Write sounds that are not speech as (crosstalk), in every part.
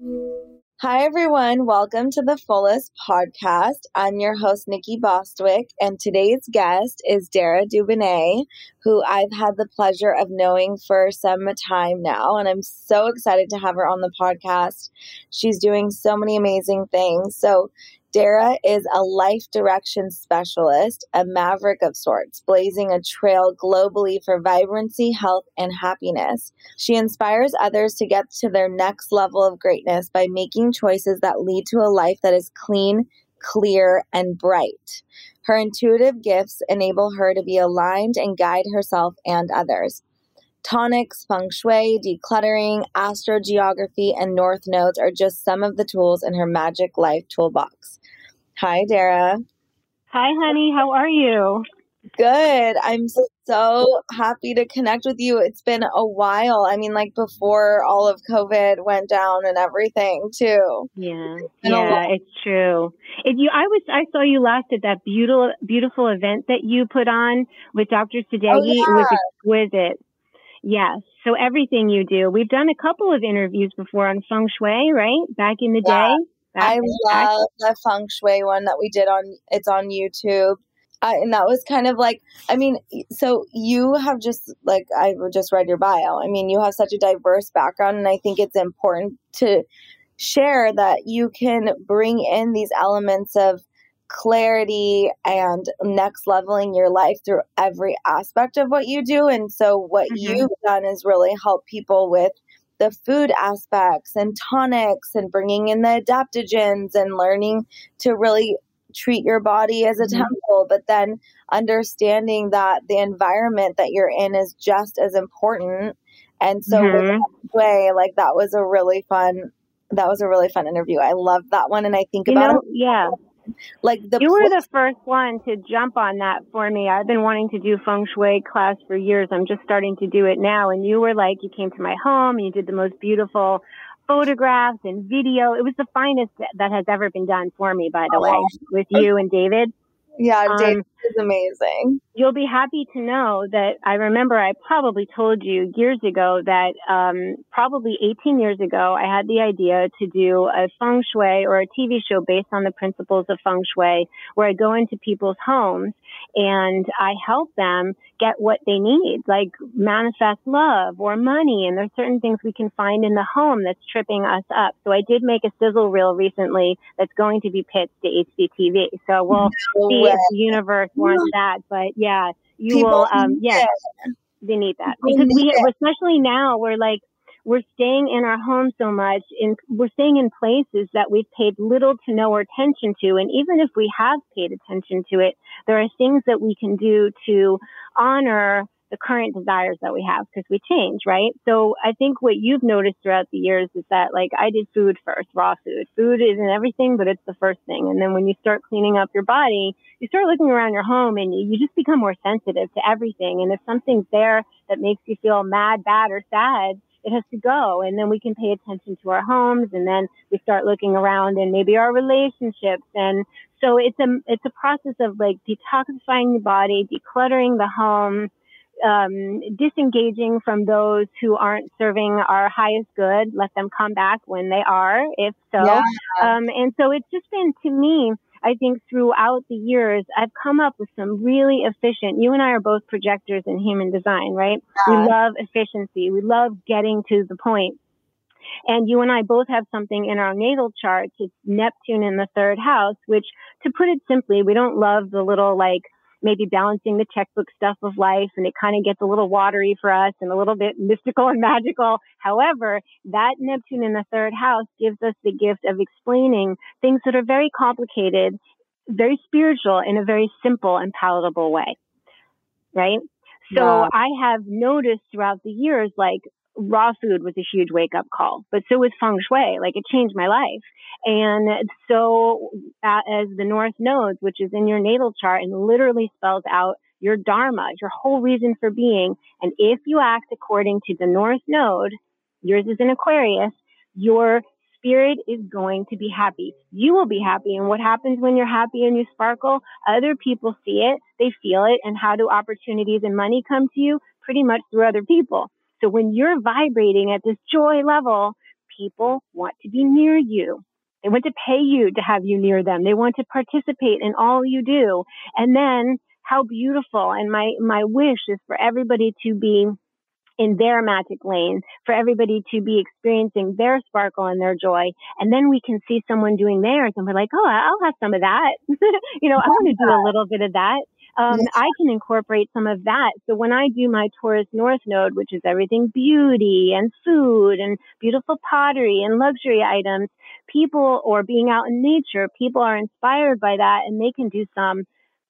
Hi, everyone. Welcome to the Fullest podcast. I'm your host, Nikki Bostwick, and today's guest is Dara Dubinet, who I've had the pleasure of knowing for some time now. And I'm so excited to have her on the podcast. She's doing so many amazing things. So, Dara is a life direction specialist, a maverick of sorts, blazing a trail globally for vibrancy, health, and happiness. She inspires others to get to their next level of greatness by making choices that lead to a life that is clean, clear, and bright. Her intuitive gifts enable her to be aligned and guide herself and others. Tonics, feng shui, decluttering, astrogeography, and north nodes are just some of the tools in her magic life toolbox. Hi, Dara. Hi, honey. How are you? Good. I'm so happy to connect with you. It's been a while. I mean, like before all of COVID went down and everything, too. Yeah, yeah, it's true. If you, I was, I saw you last at that beautiful, beautiful event that you put on with Dr. Sadeghi. Oh, yeah. It was exquisite. Yes. So everything you do, we've done a couple of interviews before on feng shui, right? Back in the yeah. day. I love the feng shui one that we did on. It's on YouTube. Uh, and that was kind of like i mean so you have just like i just read your bio i mean you have such a diverse background and i think it's important to share that you can bring in these elements of clarity and next leveling your life through every aspect of what you do. And so, what mm-hmm. you've done is really help people with the food aspects and tonics and bringing in the adaptogens and learning to really treat your body as a mm-hmm. temple, but then understanding that the environment that you're in is just as important. And so, mm-hmm. way, like that was a really fun. That was a really fun interview. I loved that one, and I think you about know, yeah like the you were the first one to jump on that for me. I've been wanting to do feng shui class for years. I'm just starting to do it now. And you were like, you came to my home and you did the most beautiful photographs and video. It was the finest that has ever been done for me, by the oh, way, with you and David. Yeah, um, David is amazing. You'll be happy to know that I remember I probably told you years ago that um, probably 18 years ago I had the idea to do a feng shui or a TV show based on the principles of feng shui, where I go into people's homes and I help them get what they need, like manifest love or money. And there's certain things we can find in the home that's tripping us up. So I did make a sizzle reel recently that's going to be pitched to HGTV. So we'll no see way. if the universe wants that. But yeah, you People will, um, yeah, they need that because we, especially now, we're like, we're staying in our home so much and we're staying in places that we've paid little to no attention to. And even if we have paid attention to it, there are things that we can do to honor the current desires that we have because we change, right? So I think what you've noticed throughout the years is that like I did food first, raw food. Food isn't everything, but it's the first thing. And then when you start cleaning up your body, you start looking around your home and you just become more sensitive to everything. And if something's there that makes you feel mad, bad, or sad, it has to go. And then we can pay attention to our homes and then we start looking around and maybe our relationships. And so it's a, it's a process of like detoxifying the body, decluttering the home, um, disengaging from those who aren't serving our highest good, let them come back when they are, if so. Yeah. Um, and so it's just been to me, I think throughout the years, I've come up with some really efficient, you and I are both projectors in human design, right? We love efficiency. We love getting to the point. And you and I both have something in our natal charts. It's Neptune in the third house, which to put it simply, we don't love the little like maybe balancing the textbook stuff of life and it kind of gets a little watery for us and a little bit (laughs) mystical and magical. However, that Neptune in the third house gives us the gift of explaining things that are very complicated, very spiritual in a very simple and palatable way. Right? So yeah. I have noticed throughout the years, like raw food was a huge wake up call, but so was feng shui. Like it changed my life. And so as the North nodes, which is in your natal chart and literally spells out your dharma, your whole reason for being. And if you act according to the North node, yours is in Aquarius, your spirit is going to be happy. You will be happy. And what happens when you're happy and you sparkle? Other people see it, they feel it. And how do opportunities and money come to you? Pretty much through other people. So when you're vibrating at this joy level, people want to be near you. They want to pay you to have you near them. They want to participate in all you do. And then how beautiful. And my, my wish is for everybody to be in their magic lane, for everybody to be experiencing their sparkle and their joy. And then we can see someone doing theirs and we're like, oh, I'll have some of that. (laughs) you know, I want to do a little bit of that. Um, I can incorporate some of that. So when I do my Taurus North Node, which is everything beauty and food and beautiful pottery and luxury items, people or being out in nature, people are inspired by that and they can do some,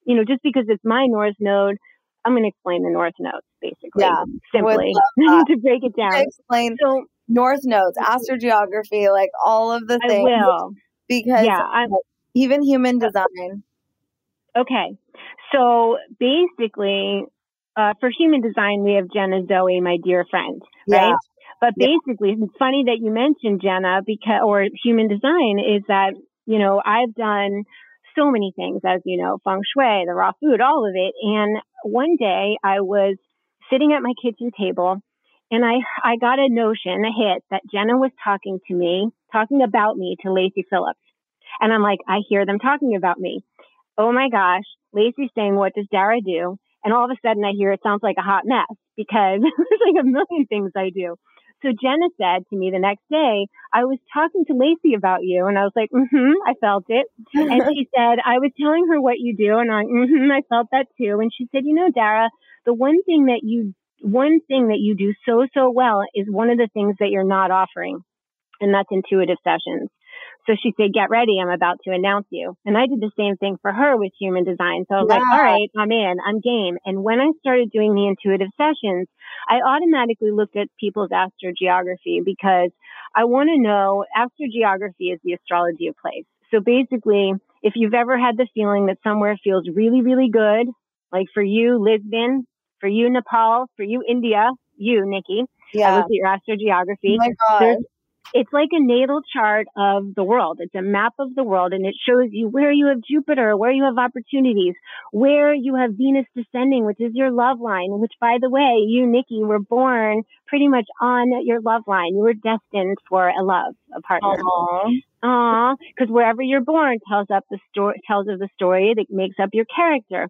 you know, just because it's my North Node, I'm going to explain the North Nodes basically. Yeah, simply (laughs) to break it down. Explain so, North Nodes, astrogeography, like all of the things. I will because yeah, I'm, even human design. Okay, so basically, uh, for human design, we have Jenna Zoe, my dear friend, right? Yeah. But basically, yeah. it's funny that you mentioned Jenna because, or human design is that, you know, I've done so many things, as you know, feng shui, the raw food, all of it. And one day I was sitting at my kitchen table and I, I got a notion, a hit that Jenna was talking to me, talking about me to Lacy Phillips. And I'm like, I hear them talking about me. Oh my gosh, Lacy's saying, what does Dara do? And all of a sudden I hear it sounds like a hot mess because (laughs) there's like a million things I do. So Jenna said to me the next day, I was talking to Lacy about you. And I was like, mm-hmm, I felt it. and she (laughs) said, I was telling her what you do. And I, mm-hmm, I felt that too. And she said, you know, Dara, the one thing that you, one thing that you do so, so well is one of the things that you're not offering. And that's intuitive sessions. So she said, get ready. I'm about to announce you. And I did the same thing for her with human design. So I was like, all right, I'm in, I'm game. And when I started doing the intuitive sessions, I automatically looked at people's astrogeography because I want to know astrogeography is the astrology of place. So basically, if you've ever had the feeling that somewhere feels really, really good, like for you, Lisbon, for you, Nepal, for you, India, you, Nikki, yeah. I looked at your astrogeography. Oh my God it's like a natal chart of the world. It's a map of the world and it shows you where you have Jupiter, where you have opportunities, where you have Venus descending, which is your love line, which by the way, you, Nikki, were born pretty much on your love line. You were destined for a love, a partner. Aww. Aww. Cause wherever you're born tells up the story, tells of the story that makes up your character.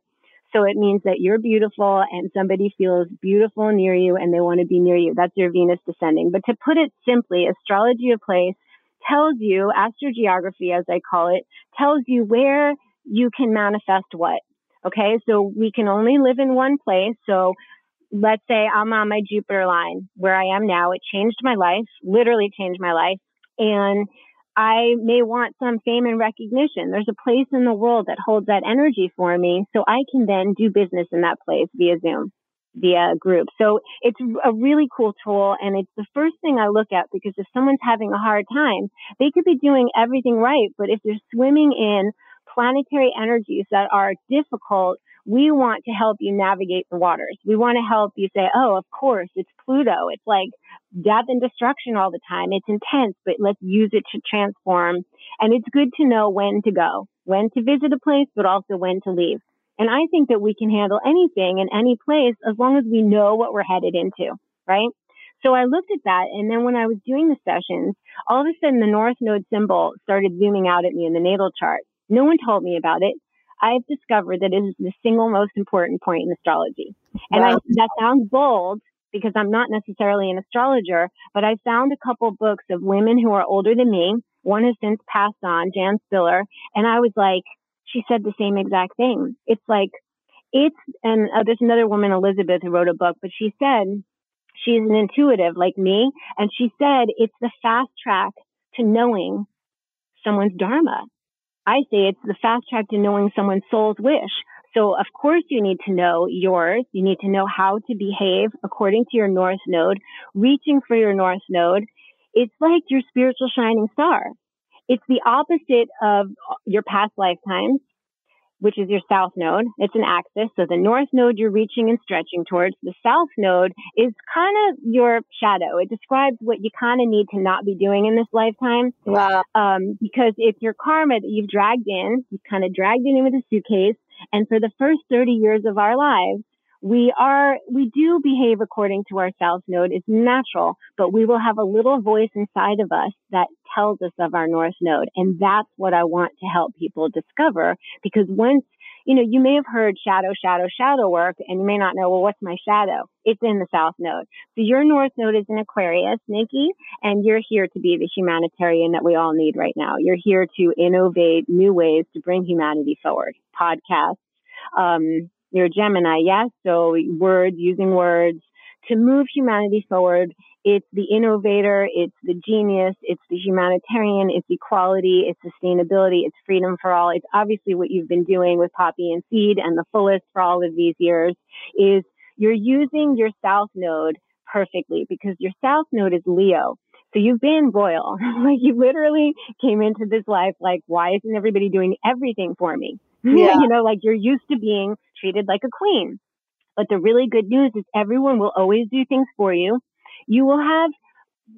So it means that you're beautiful and somebody feels beautiful near you and they want to be near you. That's your Venus descending. But to put it simply, astrology of place tells you, astrogeography as I call it, tells you where you can manifest what. Okay. So we can only live in one place. So let's say I'm on my Jupiter line where I am now. It changed my life, literally changed my life. And I may want some fame and recognition. There's a place in the world that holds that energy for me. So I can then do business in that place via Zoom, via group. So it's a really cool tool. And it's the first thing I look at because if someone's having a hard time, they could be doing everything right. But if they're swimming in planetary energies that are difficult, we want to help you navigate the waters. We want to help you say, oh, of course, it's Pluto. It's like death and destruction all the time. It's intense, but let's use it to transform. And it's good to know when to go, when to visit a place, but also when to leave. And I think that we can handle anything in any place as long as we know what we're headed into, right? So I looked at that. And then when I was doing the sessions, all of a sudden the North Node symbol started zooming out at me in the natal chart. No one told me about it. I've discovered that it is the single most important point in astrology. And wow. I, that sounds bold, because I'm not necessarily an astrologer, but I found a couple books of women who are older than me. One has since passed on, Jan Spiller, and I was like, she said the same exact thing. It's like, it's, and uh, there's another woman, Elizabeth, who wrote a book, but she said she's an intuitive like me, and she said it's the fast track to knowing someone's dharma. I say it's the fast track to knowing someone's soul's wish. So of course you need to know yours. You need to know how to behave according to your North Node, reaching for your North Node. It's like your spiritual shining star. It's the opposite of your past lifetimes, which is your South Node. It's an axis. So the North Node you're reaching and stretching towards. The South Node is kind of your shadow. It describes what you kind of need to not be doing in this lifetime. Wow. Um, because it's your karma that you've dragged in. You've kind of dragged it in with a suitcase and for the first 30 years of our lives, we are, we do behave according to our south node. It's natural, but we will have a little voice inside of us that tells us of our north node. And that's what I want to help people discover because once, you know, you may have heard shadow, shadow, shadow work and you may not know, well, what's my shadow? It's in the south node. So your north node is in Aquarius, Nikki, and you're here to be the humanitarian that we all need right now. You're here to innovate new ways to bring humanity forward. Podcasts, um, you're a Gemini, yes? So words, using words to move humanity forward. It's the innovator, it's the genius, it's the humanitarian, it's equality, it's sustainability, it's freedom for all. It's obviously what you've been doing with Poppy and Seed and the fullest for all of these years is you're using your South Node perfectly because your South Node is Leo. So you've been royal. (laughs) like you literally came into this life like, why isn't everybody doing everything for me? (laughs) Yeah. you know, like you're used to being treated like a queen. But the really good news is everyone will always do things for you. You will have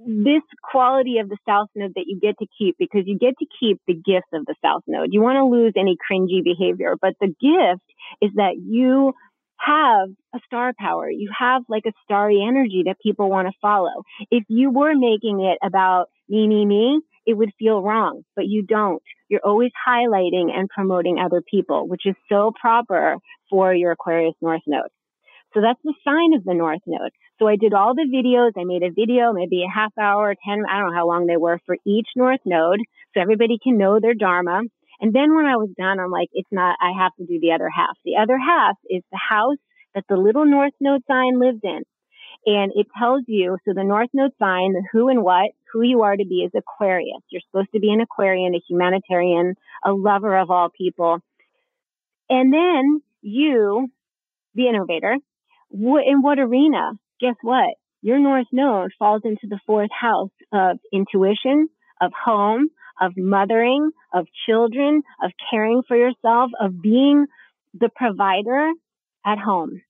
this quality of the South Node that you get to keep because you get to keep the gift of the South Node. You want to lose any cringy behavior, but the gift is that you have a star power. You have like a starry energy that people want to follow. If you were making it about me, me, me, it would feel wrong, but you don't. You're always highlighting and promoting other people, which is so proper for your Aquarius North Node. So that's the sign of the North Node. So I did all the videos. I made a video, maybe a half hour, 10, I don't know how long they were for each North Node. So everybody can know their Dharma. And then when I was done, I'm like, it's not, I have to do the other half. The other half is the house that the little North Node sign lives in. And it tells you, so the North Node sign, the who and what, who you are to be is Aquarius. You're supposed to be an Aquarian, a humanitarian, a lover of all people. And then you, the innovator, in what arena? Guess what? Your North Node falls into the fourth house of intuition, of home, of mothering, of children, of caring for yourself, of being the provider at home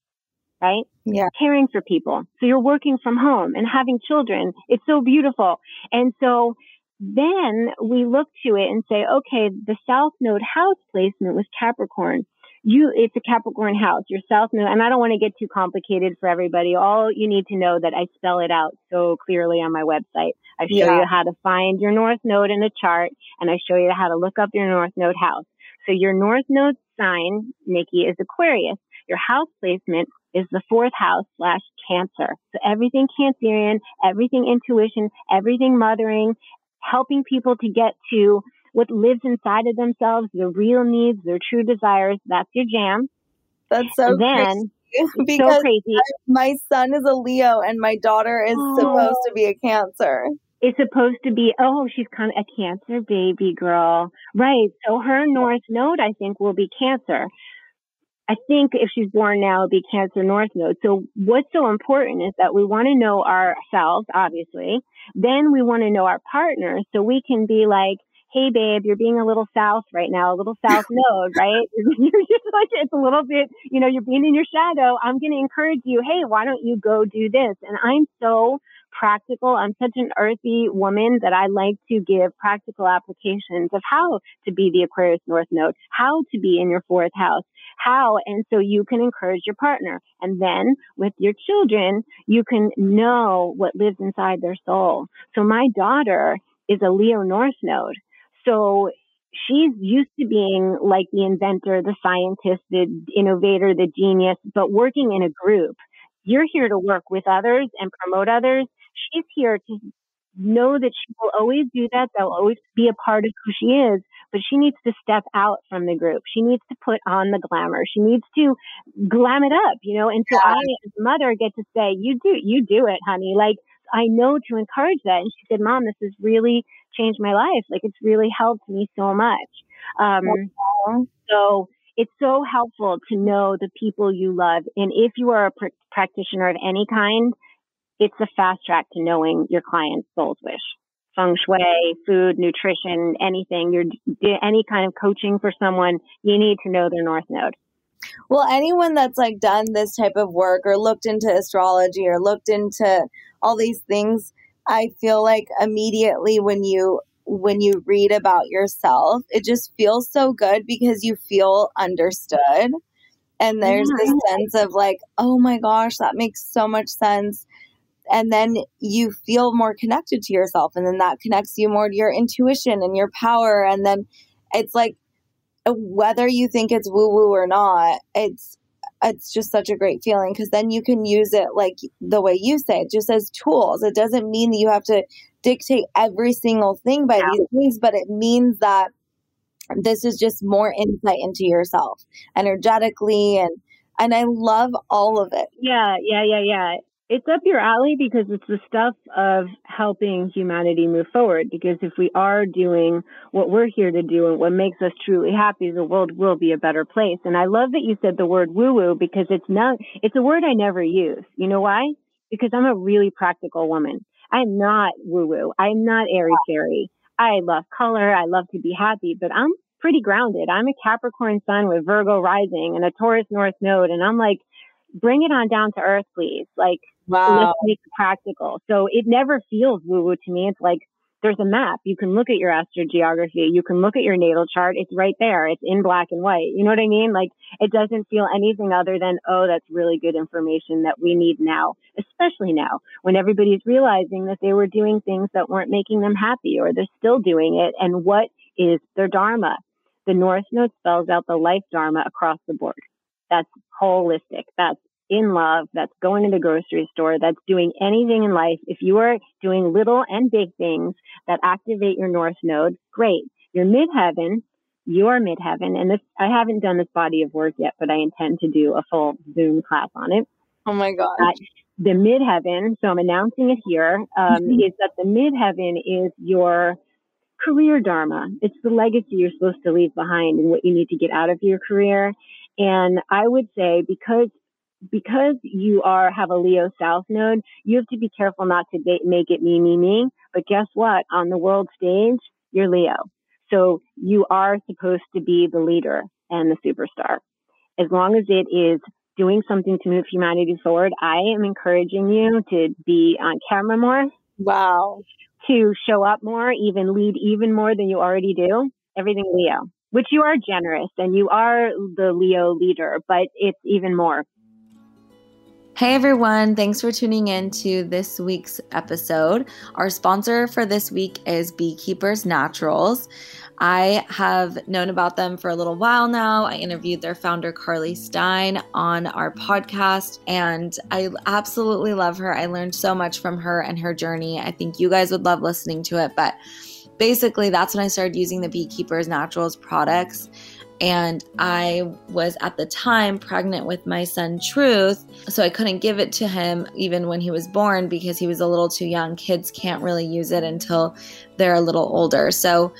right? Yeah. Caring for people. So you're working from home and having children. It's so beautiful. And so then we look to it and say, okay, the South Node house placement was Capricorn. You, it's a Capricorn house, your South Node, and I don't want to get too complicated for everybody. All you need to know that I spell it out so clearly on my website. I show yeah. you how to find your North Node in a chart and I show you how to look up your North Node house. So your North Node sign, Nikki, is Aquarius. Your house placement is the fourth house slash cancer. So everything Cancerian, everything intuition, everything mothering, helping people to get to what lives inside of themselves, their real needs, their true desires. That's your jam. That's so and then (laughs) because so crazy. my son is a Leo and my daughter is oh. supposed to be a Cancer. It's supposed to be, oh, she's kind of a Cancer baby girl. Right. So her North Node, I think, will be Cancer. I think if she's born now, it'd be Cancer North Node. So what's so important is that we want to know ourselves, obviously. Then we want to know our partners so we can be like, hey babe, you're being a little south right now, a little south (laughs) node, right? (laughs) you're just like, it's a little bit, you know, you're being in your shadow. I'm going to encourage you. Hey, why don't you go do this? And I'm so practical. I'm such an earthy woman that I like to give practical applications of how to be the Aquarius North Node, how to be in your fourth house, how. And so you can encourage your partner. And then with your children, you can know what lives inside their soul. So my daughter is a Leo North node. So she's used to being like the inventor, the scientist, the innovator, the genius, but working in a group. You're here to work with others and promote others. She's here to know that she will always do that. That will always be a part of who she is, but she needs to step out from the group. She needs to put on the glamour. She needs to glam it up, you know. And so yeah. I, as a mother, get to say, "You do, you do it, honey." Like I know to encourage that. And she said, "Mom, this has really changed my life. Like it's really helped me so much." Um, so it's so helpful to know the people you love, and if you are a pr- practitioner of any kind, it's a fast track to knowing your client's soul's wish feng shui, food, nutrition, anything, you're any kind of coaching for someone, you need to know their north node. Well, anyone that's like done this type of work or looked into astrology or looked into all these things, I feel like immediately when you when you read about yourself, it just feels so good because you feel understood. And there's yeah. this sense of like, oh my gosh, that makes so much sense. And then you feel more connected to yourself. And then that connects you more to your intuition and your power. And then it's like, uh, whether you think it's woo woo or not, it's it's just such a great feeling because then you can use it like the way you say it, just as tools. It doesn't mean that you have to dictate every single thing by yeah. these things, but it means that this is just more insight into yourself energetically and and I love all of it. Yeah, yeah, yeah, yeah it's up your alley because it's the stuff of helping humanity move forward. Because if we are doing what we're here to do and what makes us truly happy, the world will be a better place. And I love that you said the word woo woo because it's not, it's a word I never use. You know why? Because I'm a really practical woman. I'm not woo woo. I'm not airy fairy. I love color. I love to be happy, but I'm pretty grounded. I'm a Capricorn sun with Virgo rising and a Taurus North node. And I'm like, bring it on down to earth, please. Like, Wow. Let's make it practical. So it never feels woo woo to me. It's like there's a map. You can look at your astrogeography. You can look at your natal chart. It's right there. It's in black and white. You know what I mean? Like it doesn't feel anything other than, oh, that's really good information that we need now, especially now when everybody's realizing that they were doing things that weren't making them happy or they're still doing it. And what is their dharma? The North Node spells out the life dharma across the board. That's holistic. That's in love, that's going to the grocery store, that's doing anything in life, if you are doing little and big things that activate your north node, great. Your midheaven, your midheaven, and this, I haven't done this body of work yet, but I intend to do a full Zoom class on it. Oh my God. Uh, the midheaven, so I'm announcing it here, um, mm-hmm. is that the midheaven is your career dharma. It's the legacy you're supposed to leave behind and what you need to get out of your career. And I would say because because you are have a Leo South node, you have to be careful not to make it me, me, me. But guess what? On the world stage, you're Leo. So you are supposed to be the leader and the superstar. As long as it is doing something to move humanity forward, I am encouraging you to be on camera more. Wow. To show up more, even lead even more than you already do. Everything Leo, which you are generous and you are the Leo leader, but it's even more. Hey everyone, thanks for tuning in to this week's episode. Our sponsor for this week is Beekeepers Naturals. I have known about them for a little while now. I interviewed their founder, Carly Stein, on our podcast, and I absolutely love her. I learned so much from her and her journey. I think you guys would love listening to it, but basically, that's when I started using the Beekeepers Naturals products. And I was at the time pregnant with my son Truth. So I couldn't give it to him even when he was born because he was a little too young. Kids can't really use it until they're a little older. So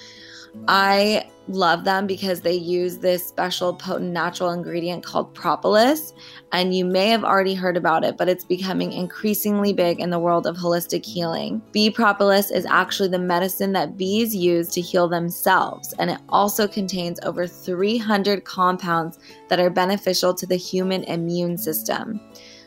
I love them because they use this special potent natural ingredient called propolis. And you may have already heard about it, but it's becoming increasingly big in the world of holistic healing. Bee propolis is actually the medicine that bees use to heal themselves. And it also contains over 300 compounds that are beneficial to the human immune system.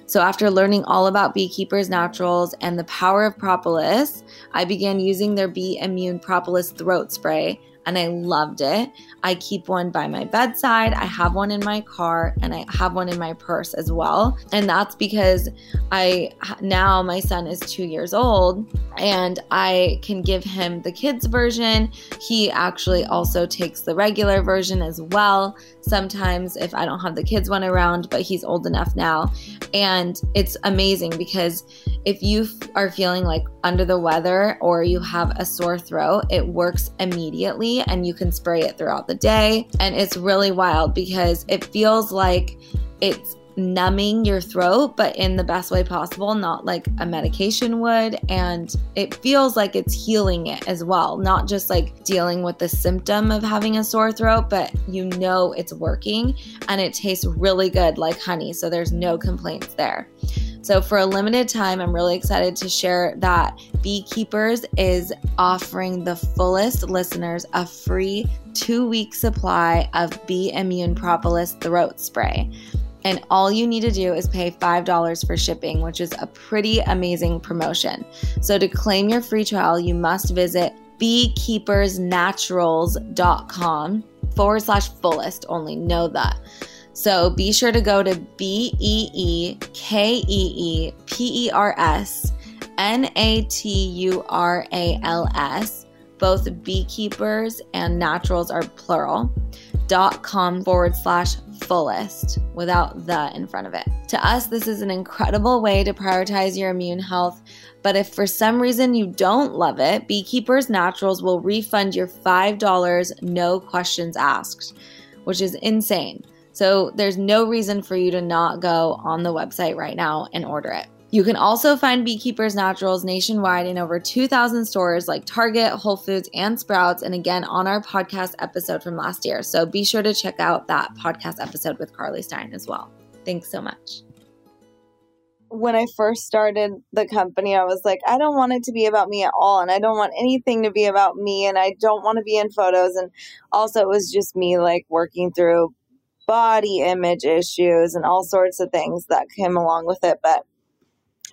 So, after learning all about Beekeepers Naturals and the power of propolis, I began using their Bee Immune Propolis Throat Spray and I loved it. I keep one by my bedside, I have one in my car, and I have one in my purse as well. And that's because I now my son is two years old and I can give him the kids version. He actually also takes the regular version as well. Sometimes if I don't have the kids one around, but he's old enough now. And it's amazing because if you are feeling like under the weather or you have a sore throat, it works immediately and you can spray it throughout the day. And it's really wild because it feels like it's numbing your throat, but in the best way possible, not like a medication would. And it feels like it's healing it as well, not just like dealing with the symptom of having a sore throat, but you know it's working and it tastes really good like honey. So there's no complaints there. So, for a limited time, I'm really excited to share that Beekeepers is offering the fullest listeners a free two week supply of Bee Immune Propolis throat spray. And all you need to do is pay $5 for shipping, which is a pretty amazing promotion. So, to claim your free trial, you must visit beekeepersnaturals.com forward slash fullest only. Know that. So be sure to go to B E E K E E P E R S N A T U R A L S. Both beekeepers and naturals are plural. Dot com forward slash fullest without the in front of it. To us, this is an incredible way to prioritize your immune health. But if for some reason you don't love it, Beekeepers Naturals will refund your $5 no questions asked, which is insane. So there's no reason for you to not go on the website right now and order it. You can also find Beekeepers Naturals nationwide in over 2,000 stores like Target, Whole Foods, and Sprouts, and again on our podcast episode from last year. So be sure to check out that podcast episode with Carly Stein as well. Thanks so much. When I first started the company, I was like, I don't want it to be about me at all. And I don't want anything to be about me. And I don't want to be in photos. And also, it was just me like working through body image issues and all sorts of things that came along with it. But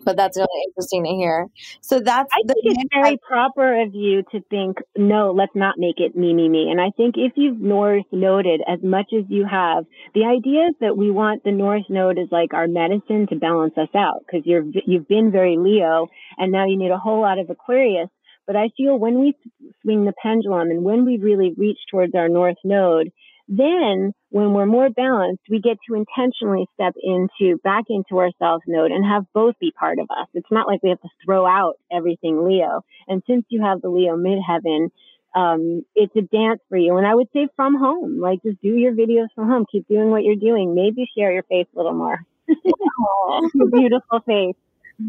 but that's really interesting to hear. So that's I think it's very proper of you to think, no, let's not make it me, me, me. And I think if you've North noted as much as you have, the idea is that we want the North node as like our medicine to balance us out because you're you've been very Leo, and now you need a whole lot of Aquarius. But I feel when we swing the pendulum and when we really reach towards our North node, then when we're more balanced, we get to intentionally step into back into our south node and have both be part of us. It's not like we have to throw out everything Leo. And since you have the Leo midheaven, um, it's a dance for you. And I would say from home, like just do your videos from home. Keep doing what you're doing. Maybe share your face a little more. (laughs) beautiful face.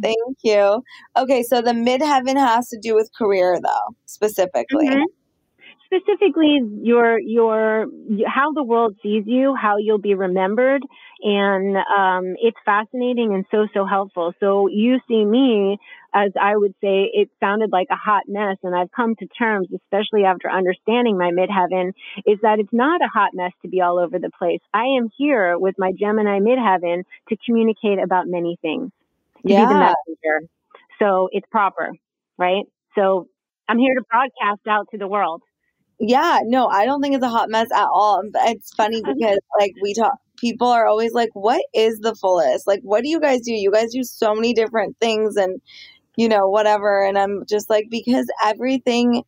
Thank you. Okay, so the midheaven has to do with career, though, specifically. Mm-hmm specifically your your how the world sees you, how you'll be remembered, and um, it's fascinating and so so helpful. So you see me as I would say it sounded like a hot mess, and I've come to terms, especially after understanding my midheaven, is that it's not a hot mess to be all over the place. I am here with my Gemini midheaven to communicate about many things, to yeah. be the messenger. So it's proper, right? So I'm here to broadcast out to the world. Yeah, no, I don't think it's a hot mess at all. It's funny (laughs) because like we talk people are always like, What is the fullest? Like, what do you guys do? You guys do so many different things and you know, whatever. And I'm just like, because everything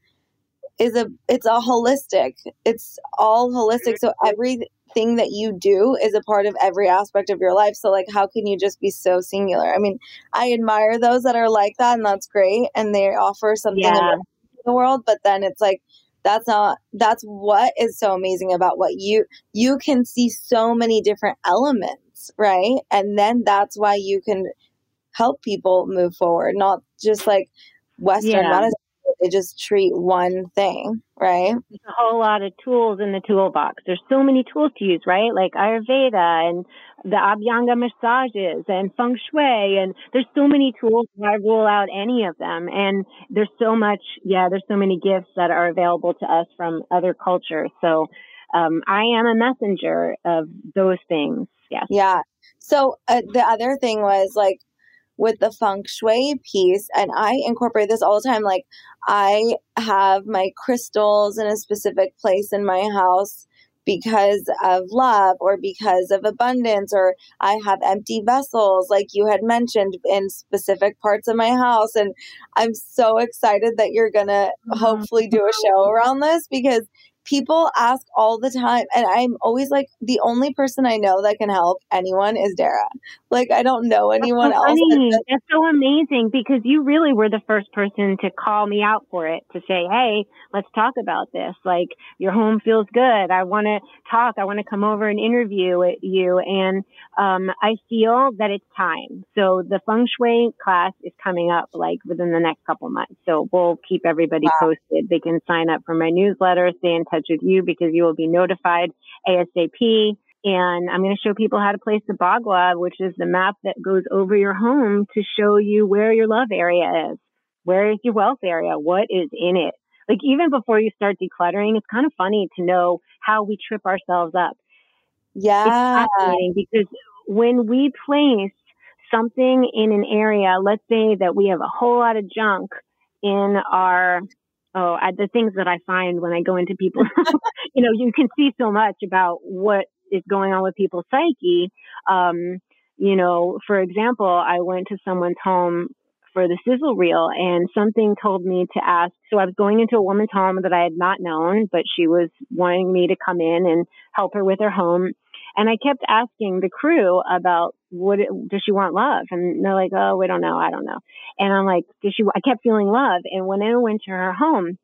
is a it's a holistic. It's all holistic. So mm-hmm. everything that you do is a part of every aspect of your life. So like how can you just be so singular? I mean, I admire those that are like that and that's great and they offer something yeah. in the world, but then it's like that's not that's what is so amazing about what you you can see so many different elements right and then that's why you can help people move forward not just like western yeah. medicine they just treat one thing, right? There's a whole lot of tools in the toolbox. There's so many tools to use, right? Like Ayurveda and the Abhyanga massages and feng shui. And there's so many tools. I rule out any of them. And there's so much, yeah, there's so many gifts that are available to us from other cultures. So, um, I am a messenger of those things. Yes. Yeah. So uh, the other thing was like, with the feng shui piece, and I incorporate this all the time. Like, I have my crystals in a specific place in my house because of love or because of abundance, or I have empty vessels, like you had mentioned, in specific parts of my house. And I'm so excited that you're to mm-hmm. hopefully do a show around this because people ask all the time and i'm always like the only person i know that can help anyone is dara. Like i don't know anyone That's so else funny. That's so amazing because you really were the first person to call me out for it to say hey let's talk about this. Like your home feels good. I want to talk. I want to come over and interview you. And um, i feel that it's time. So the feng shui class is coming up like within the next couple months. So we'll keep everybody wow. posted. They can sign up for my newsletter stay in touch touch with you because you will be notified ASAP. And I'm going to show people how to place the Bagua, which is the map that goes over your home to show you where your love area is. Where is your wealth area? What is in it? Like even before you start decluttering, it's kind of funny to know how we trip ourselves up. Yeah. It's fascinating because when we place something in an area, let's say that we have a whole lot of junk in our oh, I, the things that I find when I go into people, (laughs) you know, you can see so much about what is going on with people's psyche. Um, you know, for example, I went to someone's home for the sizzle reel and something told me to ask. So I was going into a woman's home that I had not known, but she was wanting me to come in and help her with her home. And I kept asking the crew about what does she want love? And they're like, oh, we don't know. I don't know. And I'm like, does she? I kept feeling love. And when I went to her home,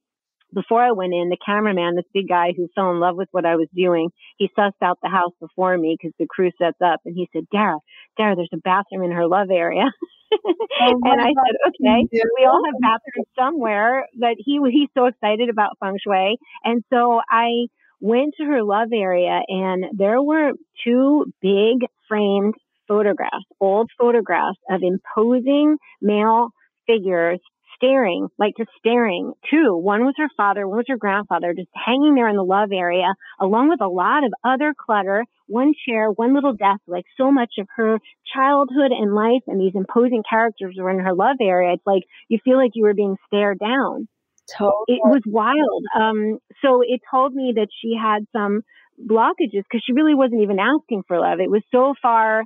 before I went in, the cameraman, this big guy who fell in love with what I was doing, he sussed out the house before me because the crew sets up, and he said, "Dara, Dara, there's a bathroom in her love area." oh (laughs) and I said, "Okay, we all have bathrooms somewhere." But he he's so excited about feng shui, and so I went to her love area, and there were two big framed photographs, old photographs of imposing male figures staring, like just staring. Two, one was her father, one was her grandfather, just hanging there in the love area, along with a lot of other clutter, one chair, one little desk, like so much of her childhood and life and these imposing characters were in her love area. It's like you feel like you were being stared down. Totally. It was wild. Um, so it told me that she had some blockages because she really wasn't even asking for love. It was so far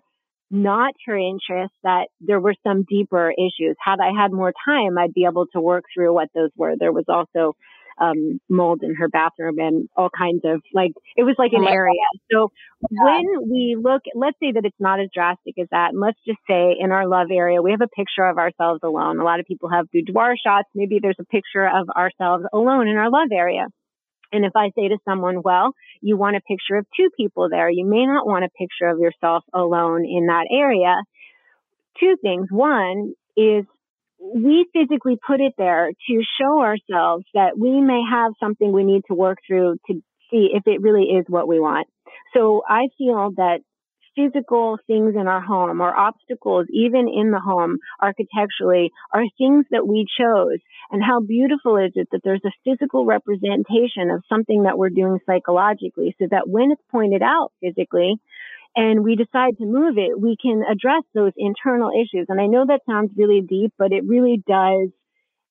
not her interest that there were some deeper issues. Had I had more time, I'd be able to work through what those were. There was also um, mold in her bathroom and all kinds of like it was like an oh area. So when we look, let's say that it's not as drastic as that, and let's just say in our love area we have a picture of ourselves alone. A lot of people have boudoir shots. Maybe there's a picture of ourselves alone in our love area. And if I say to someone, well, you want a picture of two people there, you may not want a picture of yourself alone in that area. Two things. One is we physically put it there to show ourselves that we may have something we need to work through to see if it really is what we want. So I feel that physical things in our home or obstacles, even in the home architecturally, are things that we chose. And how beautiful is it that there's a physical representation of something that we're doing psychologically so that when it's pointed out physically, and we decide to move it, we can address those internal issues. And I know that sounds really deep, but it really does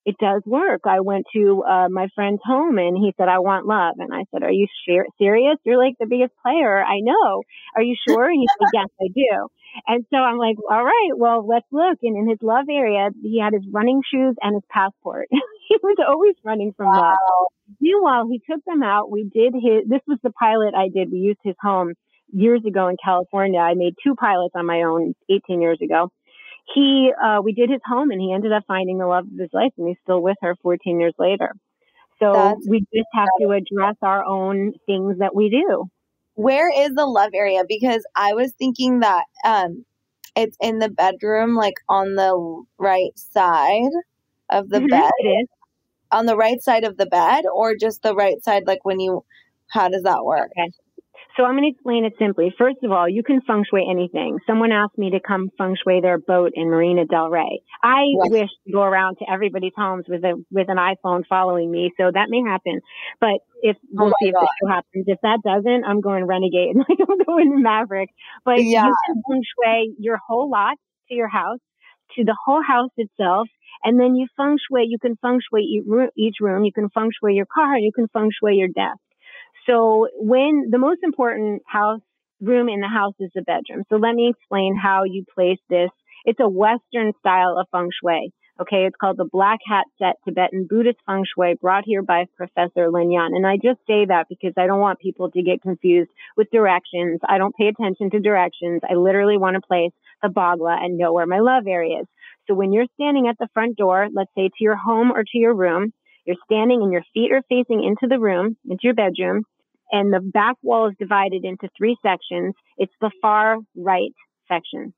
it does work. I went to uh, my friend's home and he said, I want love. And I said, Are you serious? You're like the biggest player I know. Are you sure? And he said, Yes, I do. And so I'm like, All right, well, let's look. And in his love area, he had his running shoes and his passport. (laughs) he was always running from wow. love. Meanwhile, he took them out. We did his, this was the pilot I did. We used his home years ago in California. I made two pilots on my own 18 years ago he uh, we did his home and he ended up finding the love of his life and he's still with her 14 years later. So That's we just have to address our own things that we do. Where is the love area? Because i was thinking that um it's in the bedroom like on the right side of the mm-hmm, bed. on the right side of the bed or just the right side like when you how does that work? Okay. So I'm going to explain it simply. First of all, you can feng shui anything. Someone asked me to come feng shui their boat in Marina Del Rey. I yes. wish to go around to everybody's homes with a with an iPhone following me, so that may happen. But if oh we'll oh see if God. this happens. If that doesn't, I'm going renegade. And I don't go in Maverick. But yeah. you can feng shui your whole lot to your house, to the whole house itself. And then you feng shui, you can feng shui each room, you can feng shui your car, you can feng shui your desk. So when the most important house room in the house is the bedroom. So let me explain how you place this. It's a Western style of feng shui. Okay, it's called the Black Hat Sect Tibetan Buddhist Feng Shui, brought here by Professor Lin Yun. And I just say that because I don't want people to get confused with directions. I don't pay attention to directions. I literally want to place the Bagua and know where my love area is. So when you're standing at the front door, let's say to your home or to your room, you're standing and your feet are facing into the room, into your bedroom and the back wall is divided into three sections. It's the far right section.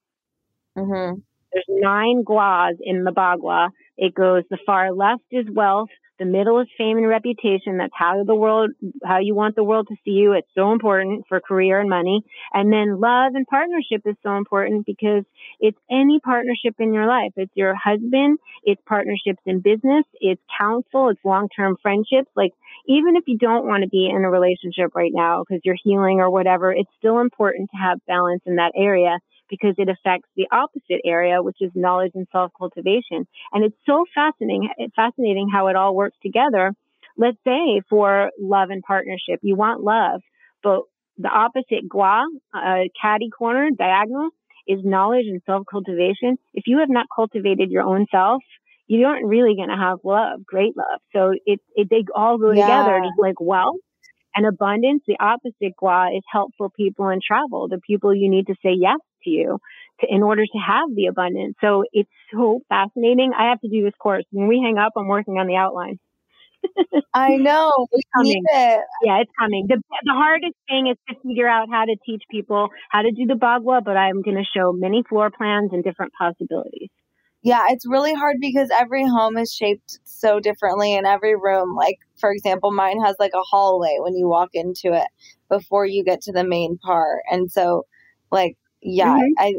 Mm-hmm. There's nine guas in the bagua. It goes the far left is wealth, the middle is fame and reputation. That's how the world, how you want the world to see you. It's so important for career and money. And then love and partnership is so important because it's any partnership in your life. It's your husband. It's partnerships in business. It's counsel. It's long-term friendships. Like even if you don't want to be in a relationship right now because you're healing or whatever, it's still important to have balance in that area because it affects the opposite area, which is knowledge and self cultivation. And it's so fascinating, fascinating how it all works together. Let's say for love and partnership, you want love, but the opposite gua, uh, caddy corner, diagonal, is knowledge and self cultivation. If you have not cultivated your own self, you aren't really going to have love, great love. So it, it they all go yeah. together. It's like wealth and abundance. The opposite gua is helpful people and travel, the people you need to say yes to you to, in order to have the abundance. So it's so fascinating. I have to do this course. When we hang up, I'm working on the outline. (laughs) I know. It's coming. It. Yeah, it's coming. The, the hardest thing is to figure out how to teach people how to do the bagua, but I'm going to show many floor plans and different possibilities. Yeah, it's really hard because every home is shaped so differently in every room. Like, for example, mine has like a hallway when you walk into it before you get to the main part. And so, like, yeah, mm-hmm. I, I,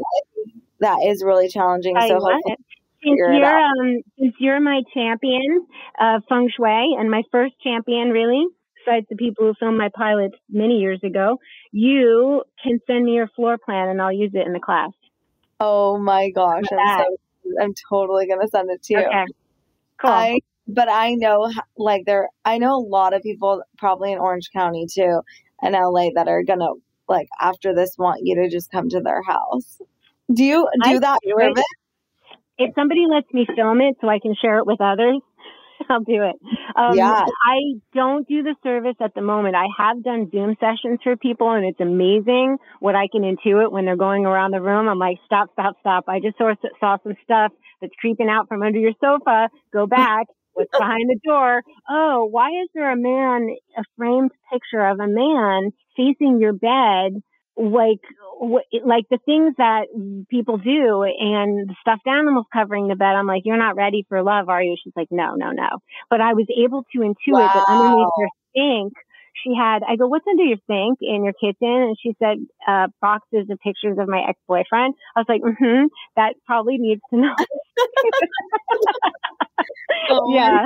that is really challenging. I so hopefully since you're um, since you're my champion of feng shui and my first champion really besides the people who filmed my pilot many years ago you can send me your floor plan and i'll use it in the class. Oh my gosh i'm, so, I'm totally gonna send it to you. Okay cool. I, but i know like there i know a lot of people probably in orange county too in la that are gonna like after this want you to just come to their house do you do I that do if somebody lets me film it so I can share it with others, (laughs) I'll do it. Um, yeah. I don't do the service at the moment. I have done Zoom sessions for people, and it's amazing what I can intuit when they're going around the room. I'm like, stop, stop, stop. I just saw, saw some stuff that's creeping out from under your sofa. Go (laughs) back. What's behind the door? Oh, why is there a man, a framed picture of a man facing your bed like like the things that people do and the stuffed animals covering the bed i'm like you're not ready for love are you she's like no no no but i was able to intuit wow. that underneath her sink she had i go what's under your sink in your kitchen and she said uh boxes of pictures of my ex-boyfriend i was like mm-hmm that probably needs to know (laughs) oh yeah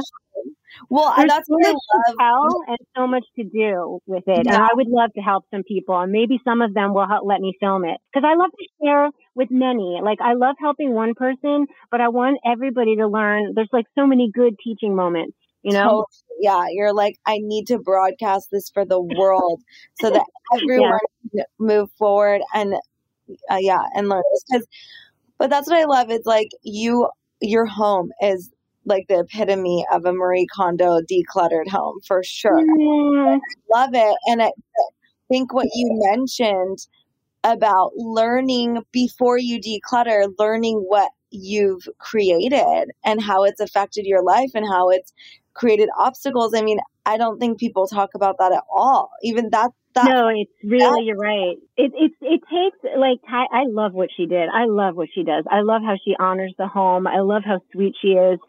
well, There's that's so what I love. tell and so much to do with it. Yeah. And I would love to help some people. And maybe some of them will help, let me film it. Because I love to share with many. Like, I love helping one person, but I want everybody to learn. There's like so many good teaching moments, you know? Totally. Yeah. You're like, I need to broadcast this for the world so that (laughs) everyone yeah. can move forward and, uh, yeah, and learn this. Because, but that's what I love. It's like you, your home is like the epitome of a Marie Kondo decluttered home for sure. Mm. love it. And I think what you mentioned about learning before you declutter, learning what you've created and how it's affected your life and how it's created obstacles. I mean, I don't think people talk about that at all. Even that that, no, it's really you're right. It it it takes like I love what she did. I love what she does. I love how she honors the home. I love how sweet she is.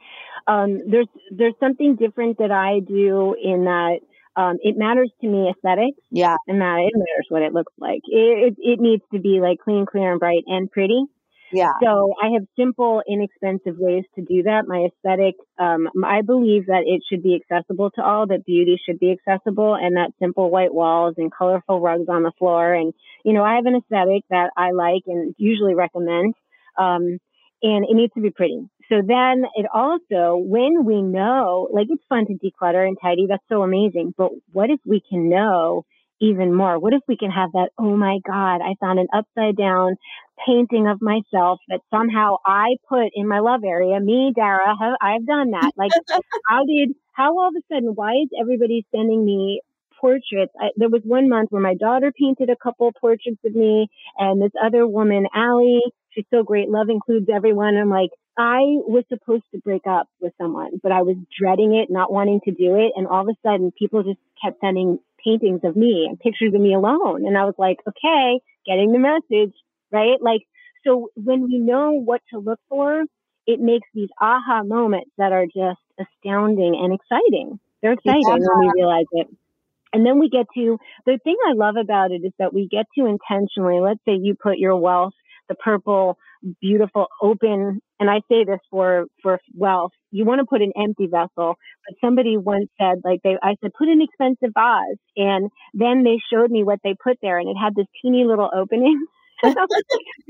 Um, there's there's something different that I do in that um, it matters to me aesthetics. Yeah, and that it matters what it looks like. It, it it needs to be like clean, clear, and bright and pretty. Yeah. So I have simple, inexpensive ways to do that. My aesthetic, um, I believe that it should be accessible to all, that beauty should be accessible and that simple white walls and colorful rugs on the floor. And, you know, I have an aesthetic that I like and usually recommend. Um, and it needs to be pretty. So then it also, when we know, like it's fun to declutter and tidy, that's so amazing. But what if we can know even more? What if we can have that, oh my God, I found an upside down painting of myself that somehow I put in my love area. Me, Dara, have, I've done that. Like, (laughs) how did, how all of a sudden, why is everybody sending me portraits? I, there was one month where my daughter painted a couple portraits of me, and this other woman, Allie, she's so great. Love includes everyone. I'm like, I was supposed to break up with someone, but I was dreading it, not wanting to do it. And all of a sudden, people just kept sending paintings of me and pictures of me alone. And I was like, okay, getting the message right? Like, so when we know what to look for, it makes these aha moments that are just astounding and exciting. They're exciting yeah. when we realize it. And then we get to the thing I love about it is that we get to intentionally, let's say you put your wealth, the purple, beautiful, open, and I say this for, for wealth, you want to put an empty vessel. But somebody once said, like they, I said, put an expensive vase. And then they showed me what they put there and it had this teeny little opening. (laughs) (laughs) so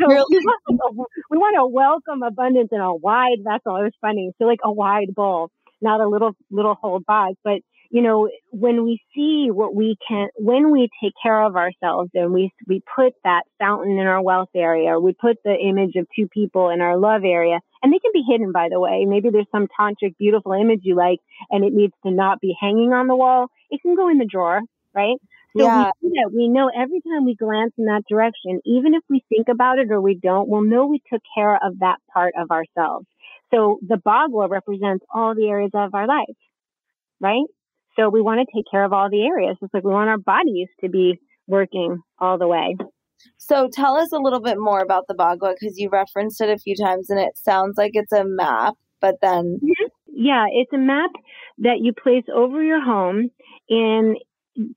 really? we, want, we want to welcome abundance in a wide vessel. It was funny. So like a wide bowl, not a little little hold vase. But you know, when we see what we can, when we take care of ourselves and we, we put that fountain in our wealth area, or we put the image of two people in our love area, and they can be hidden, by the way. Maybe there's some tantric, beautiful image you like, and it needs to not be hanging on the wall. It can go in the drawer, right? So yeah. we that. We know every time we glance in that direction, even if we think about it or we don't, we'll know we took care of that part of ourselves. So the Bagua represents all the areas of our life, right? So we want to take care of all the areas. It's like we want our bodies to be working all the way. So tell us a little bit more about the Bagua because you referenced it a few times and it sounds like it's a map, but then. Mm-hmm. Yeah, it's a map that you place over your home and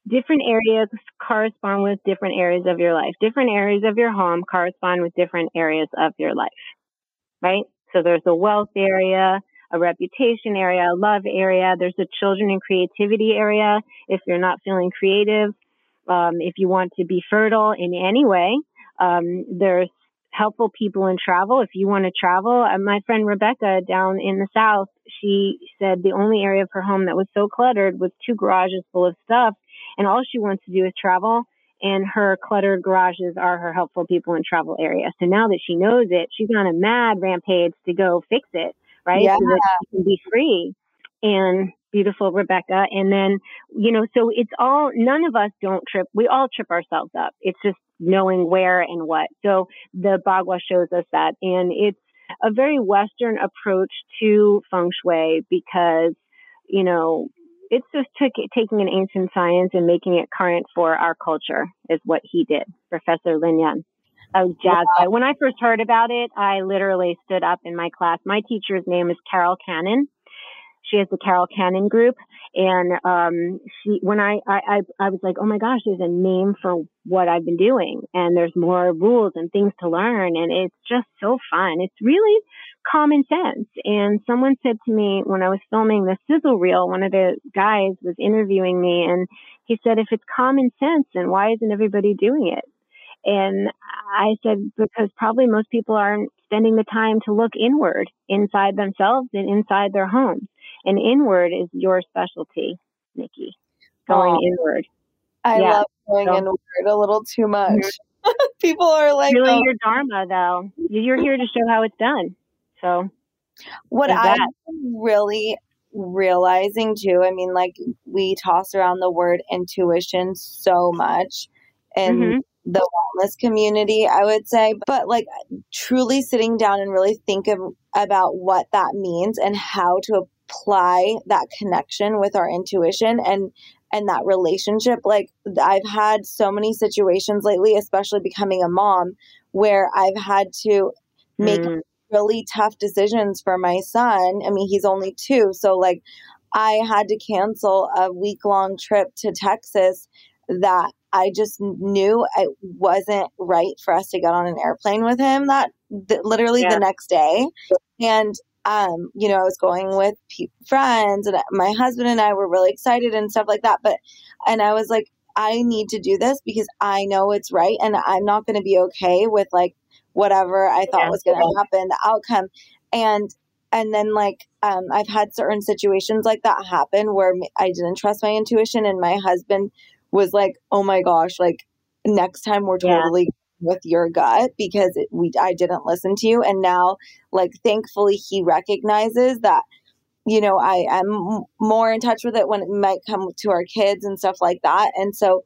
different areas correspond with different areas of your life. Different areas of your home correspond with different areas of your life, right? So there's a wealth area, a reputation area, a love area. There's a children and creativity area. If you're not feeling creative, um, if you want to be fertile in any way, um, there's helpful people in travel. If you want to travel, uh, my friend Rebecca down in the South, she said the only area of her home that was so cluttered was two garages full of stuff. And all she wants to do is travel. And her cluttered garages are her helpful people in travel area. So now that she knows it, she's on a mad rampage to go fix it right? Yeah. So she can be free. And beautiful Rebecca. And then, you know, so it's all, none of us don't trip. We all trip ourselves up. It's just knowing where and what. So the Bagua shows us that. And it's a very Western approach to feng shui because, you know, it's just taking an ancient science and making it current for our culture is what he did, Professor Lin Yun. Was jazzed. When I first heard about it, I literally stood up in my class. My teacher's name is Carol Cannon. She has the Carol Cannon group, and um, she when I, I I was like, oh my gosh, there's a name for what I've been doing, and there's more rules and things to learn, and it's just so fun. It's really common sense. And someone said to me when I was filming the sizzle reel, one of the guys was interviewing me, and he said, if it's common sense, then why isn't everybody doing it? And I said, because probably most people aren't spending the time to look inward inside themselves and inside their homes. And inward is your specialty, Nikki, going oh, inward. I yeah. love going so, inward a little too much. Mm-hmm. (laughs) people are like, really oh. your dharma, though. You're here to show how it's done. So, what I'm really realizing too, I mean, like we toss around the word intuition so much. And mm-hmm the wellness community, I would say. But like truly sitting down and really think about what that means and how to apply that connection with our intuition and and that relationship like I've had so many situations lately especially becoming a mom where I've had to make mm. really tough decisions for my son. I mean, he's only 2, so like I had to cancel a week long trip to Texas that I just knew it wasn't right for us to get on an airplane with him that literally yeah. the next day. And, um, you know, I was going with pe- friends and my husband and I were really excited and stuff like that. But, and I was like, I need to do this because I know it's right and I'm not going to be okay with like whatever I thought yeah. was going to happen, the outcome. And, and then like um, I've had certain situations like that happen where I didn't trust my intuition and my husband was like, oh my gosh, like next time we're totally yeah. with your gut because it, we I didn't listen to you, and now like thankfully he recognizes that you know I am more in touch with it when it might come to our kids and stuff like that, and so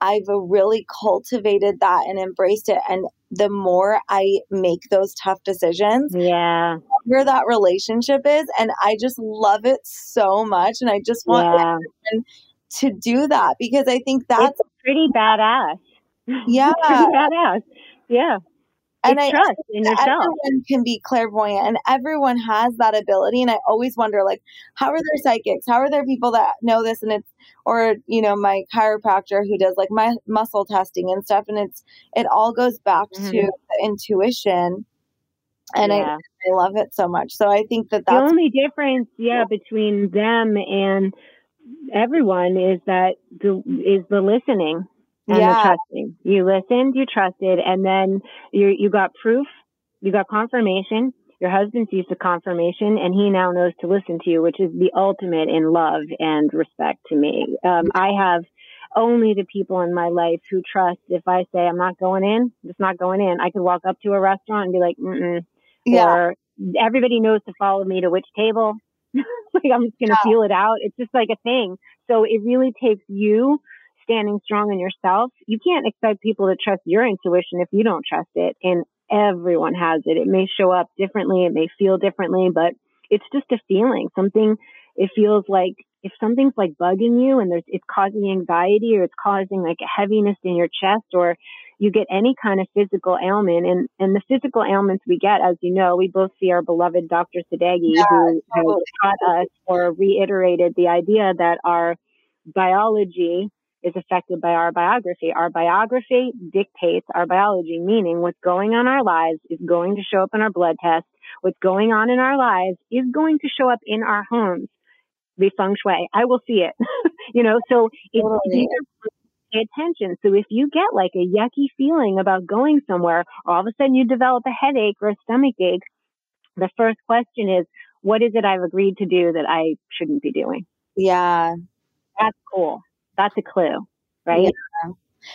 I've really cultivated that and embraced it, and the more I make those tough decisions, yeah, where that relationship is, and I just love it so much, and I just want yeah to do that because I think that's it's pretty badass. Yeah. (laughs) pretty badass. Yeah. And I trust in yourself. Everyone can be clairvoyant and everyone has that ability. And I always wonder, like, how are there psychics? How are there people that know this? And it's, or, you know, my chiropractor who does like my muscle testing and stuff. And it's, it all goes back mm-hmm. to intuition. And yeah. I, I love it so much. So I think that that's the only difference, yeah, between them and everyone is that the is the listening and yeah. the trusting. You listened, you trusted, and then you you got proof, you got confirmation. Your husband sees the confirmation and he now knows to listen to you, which is the ultimate in love and respect to me. Um, I have only the people in my life who trust if I say I'm not going in, it's not going in. I could walk up to a restaurant and be like, mm yeah. Or everybody knows to follow me to which table. (laughs) like I'm just to yeah. feel it out. It's just like a thing. So it really takes you standing strong in yourself. You can't expect people to trust your intuition if you don't trust it. And everyone has it. It may show up differently. It may feel differently, but it's just a feeling. Something, it feels like if something's like bugging you and there's, it's causing anxiety or it's causing like a heaviness in your chest or you get any kind of physical ailment and, and the physical ailments we get, as you know, we both see our beloved Dr. Sadeghi yeah, who totally. has taught us or reiterated the idea that our biology is affected by our biography. Our biography dictates our biology, meaning what's going on in our lives is going to show up in our blood test. What's going on in our lives is going to show up in our homes feng shui. I will see it. (laughs) you know, so it's totally. pay attention. So if you get like a yucky feeling about going somewhere, all of a sudden you develop a headache or a stomach ache, the first question is, what is it I've agreed to do that I shouldn't be doing? Yeah. That's cool. That's a clue, right? Yeah.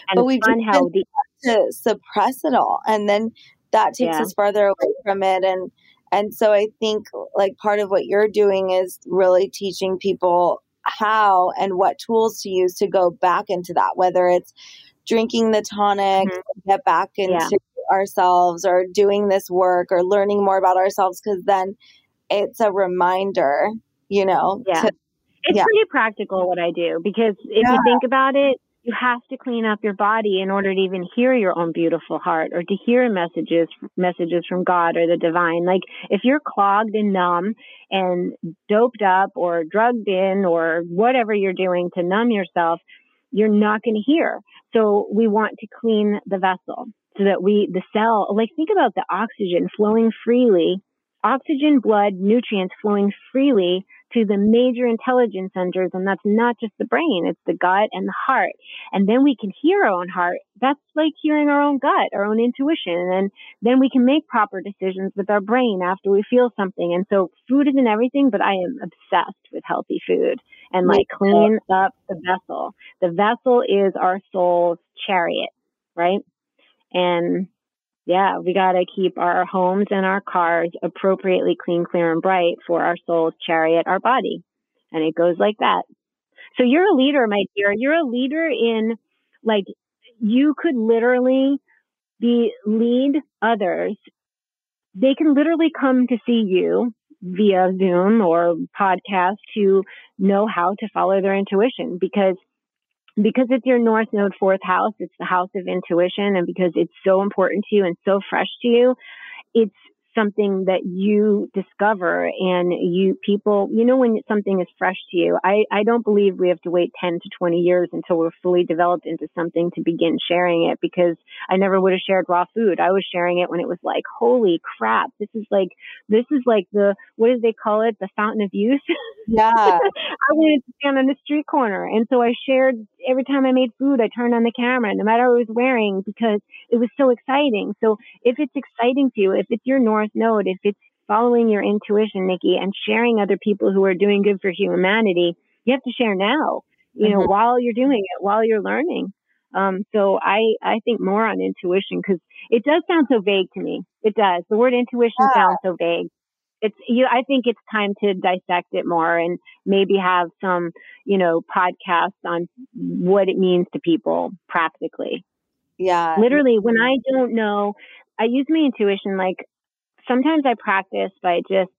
And but we've just how the- to suppress it all. And then that takes yeah. us farther away from it. And and so I think like part of what you're doing is really teaching people how and what tools to use to go back into that, whether it's drinking the tonic, mm-hmm. get back into yeah. ourselves or doing this work or learning more about ourselves because then it's a reminder, you know. Yeah. To, it's yeah. pretty practical what I do because if yeah. you think about it, you have to clean up your body in order to even hear your own beautiful heart or to hear messages messages from God or the divine. Like if you're clogged and numb and doped up or drugged in or whatever you're doing to numb yourself, you're not going to hear. So we want to clean the vessel so that we the cell like think about the oxygen flowing freely, oxygen, blood, nutrients flowing freely to the major intelligence centers. And that's not just the brain, it's the gut and the heart. And then we can hear our own heart. That's like hearing our own gut, our own intuition. And then we can make proper decisions with our brain after we feel something. And so food isn't everything, but I am obsessed with healthy food and like clean up the vessel. The vessel is our soul's chariot, right? And yeah, we got to keep our homes and our cars appropriately clean, clear, and bright for our soul's chariot, our body. And it goes like that. So you're a leader, my dear. You're a leader in like, you could literally be lead others. They can literally come to see you via Zoom or podcast to know how to follow their intuition because because it's your North Node fourth house, it's the house of intuition, and because it's so important to you and so fresh to you, it's something that you discover and you people, you know, when something is fresh to you, I, I don't believe we have to wait 10 to 20 years until we're fully developed into something to begin sharing it because I never would have shared raw food. I was sharing it when it was like, holy crap, this is like, this is like the, what do they call it? The fountain of youth. (laughs) Yeah. I wanted to stand on the street corner. And so I shared every time I made food, I turned on the camera, no matter what I was wearing, because it was so exciting. So if it's exciting to you, if it's your North Node, if it's following your intuition, Nikki, and sharing other people who are doing good for humanity, you have to share now, you know, mm-hmm. while you're doing it, while you're learning. Um, so I, I think more on intuition because it does sound so vague to me. It does. The word intuition yeah. sounds so vague it's you I think it's time to dissect it more and maybe have some, you know, podcasts on what it means to people practically. Yeah. Literally when I don't know, I use my intuition like sometimes I practice by just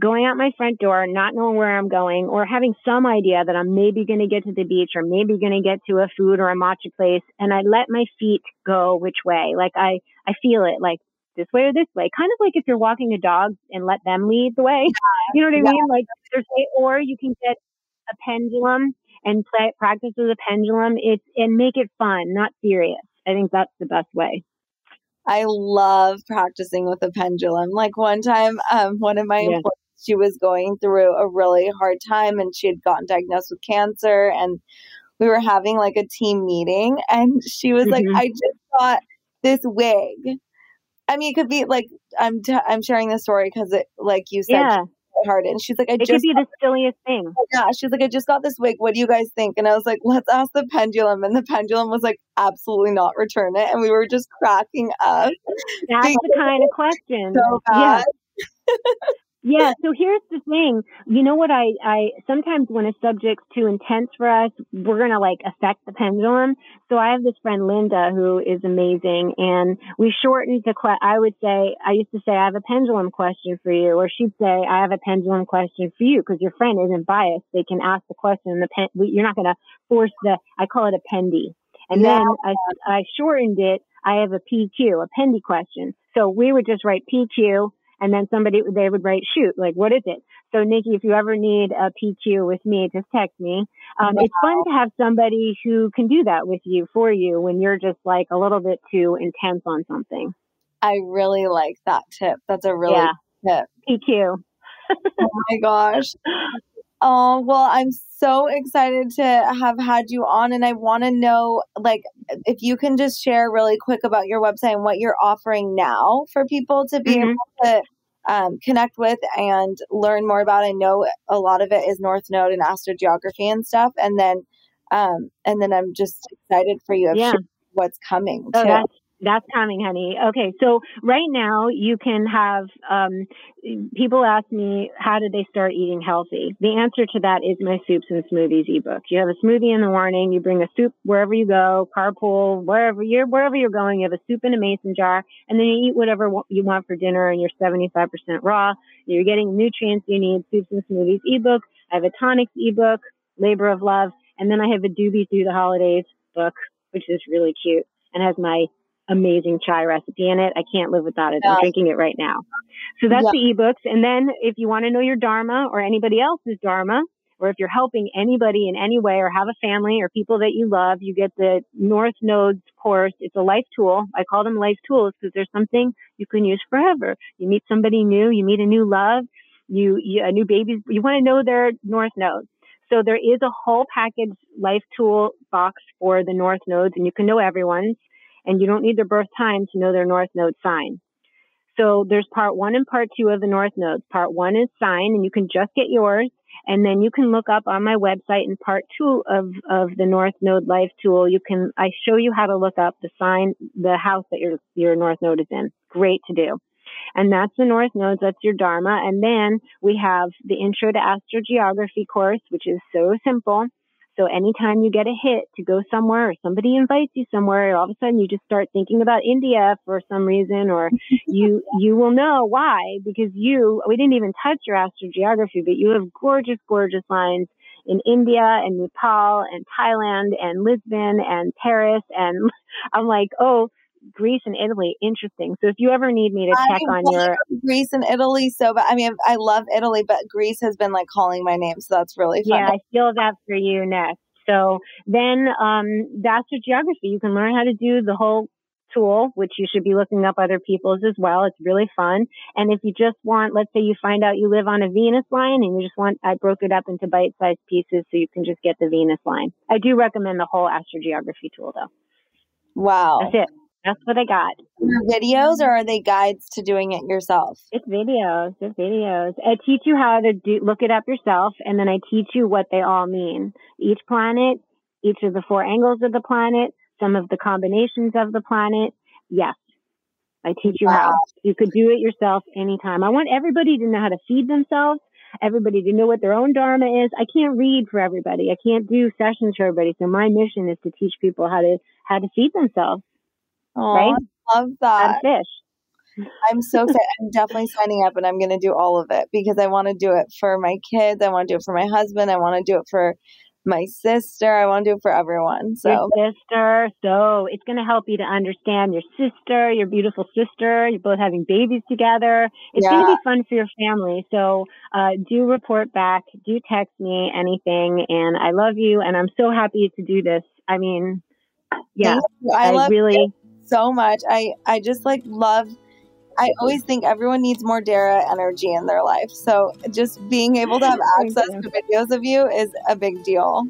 going out my front door, not knowing where I'm going, or having some idea that I'm maybe going to get to the beach or maybe going to get to a food or a matcha place, and I let my feet go which way. Like I, I feel it. Like this way or this way. Kind of like if you're walking a dog and let them lead the way. (laughs) You know what I yeah. mean? Like there's or you can get a pendulum and play practice with a pendulum. It's and make it fun, not serious. I think that's the best way. I love practicing with a pendulum. Like one time, um, one of my yeah. employees, she was going through a really hard time and she had gotten diagnosed with cancer and we were having like a team meeting and she was mm-hmm. like, I just got this wig I mean, it could be like I'm t- I'm sharing this story because it, like you said, Yeah. Hard. And she's like, I It just could be the silliest thing. Oh yeah. She's like, I just got this wig. What do you guys think? And I was like, let's ask the pendulum. And the pendulum was like, absolutely not return it. And we were just cracking up That's the kind of question. so bad. Yeah, (laughs) so here's the thing. You know what I, I sometimes when a subject's too intense for us, we're gonna like affect the pendulum. So I have this friend Linda who is amazing and we shortened the que- I would say I used to say I have a pendulum question for you or she'd say I have a pendulum question for you because your friend isn't biased. They can ask the question and the pen you're not gonna force the I call it a pendy. And Yeah. then I I shortened it. I have a PQ, a pendy question. So we would just write PQ and then somebody they would write shoot like what is it so nikki if you ever need a pq with me just text me um, it's fun to have somebody who can do that with you for you when you're just like a little bit too intense on something I really like that tip. That's a really yeah tip. pq Oh my gosh. (laughs) Oh, well, I'm so excited to have had you on. And I want to know, like, if you can just share really quick about your website and what you're offering now for people to be Mhm. able to um, connect with and learn more about. I know a lot of it is North Node and astrogeography and stuff. And then, um, and then I'm just excited for you of Yeah. what's coming Oh, too. that's that's coming, honey. Okay, so right now you can have um, people ask me how did they start eating healthy. The answer to that is my soups and smoothies ebook. You have a smoothie in the morning, you bring a soup wherever you go, carpool, wherever you're wherever you're going. You have a soup in a mason jar, and then you eat whatever you want for dinner, and you're 75% raw. You're getting nutrients you need. Soups and smoothies ebook. I have a tonics ebook, labor of love, and then I have a doobie through the holidays book, which is really cute and has my amazing chai recipe in it. I can't live without it. I'm drinking it right now. So that's Yeah. the ebooks. And then if you want to know your Dharma or anybody else's Dharma, or if you're helping anybody in any way or have a family or people that you love, you get the North Nodes course. It's a life tool. I call them life tools because there's something you can use forever. You meet somebody new, you meet a new love, you, you a new baby, you want to know their North Nodes. So there is a whole package life tool box for the North Nodes and you can know everyone's and you don't need their birth time to know their North Node sign. So there's part one and part two of the North Nodes. Part one is sign, and you can just get yours. And then you can look up on my website in part two of, of the North Node Life Tool. You can, I show you how to look up the sign, the house that your, your North Node is in. Great to do. And that's the North Nodes. That's your Dharma. And then we have the Intro to Astrogeography course, which is so simple. So anytime you get a hit to go somewhere or somebody invites you somewhere, all of a sudden you just start thinking about India for some reason or (laughs) you you will know why because you we didn't even touch your astrogeography, but you have gorgeous, gorgeous lines in India and Nepal and Thailand and Lisbon and Paris and (laughs) I'm like, oh, Greece and Italy, interesting. So if you ever need me to check I on your Greece and Italy so but I mean, I love Italy, but Greece has been like calling my name, so that's really fun. Yeah, I feel that for you next. So then um, the astrogeography, you can learn how to do the whole tool, which you should be looking up other people's as well. It's really fun. And if you just want, let's say you find out you live on a Venus line and you just want, I broke it up into bite-sized pieces so you can just get the Venus line. I do recommend the whole astrogeography tool though. Wow. That's it. That's what I got. Videos or are they guides to doing it yourself? It's videos. It's videos. I teach you how to do, look it up yourself, and then I teach you what they all mean. Each planet, each of the four angles of the planet, some of the combinations of the planet. Yes. I teach you how. You could do it yourself anytime. I want everybody to know how to feed themselves, everybody to know what their own Dharma is. I can't read for everybody. I can't do sessions for everybody. So my mission is to teach people how to, how to feed themselves, Oh, Right? I love that. to fish. I'm so excited. I'm definitely signing up and I'm going to do all of it because I want to do it for my kids. I want to do it for my husband. I want to do it for my sister. I want to do it for everyone. So, your sister. So it's going to help you to understand your sister, your beautiful sister. You're both having babies together. It's going to be fun for your family. So uh, do report back. Do text me anything. And I love you. And I'm so happy to do this. I mean, yeah. I, I, love really. you so much. I, I just like love, I always think everyone needs more Dara energy in their life. So just being able to have access to videos of you is a big deal.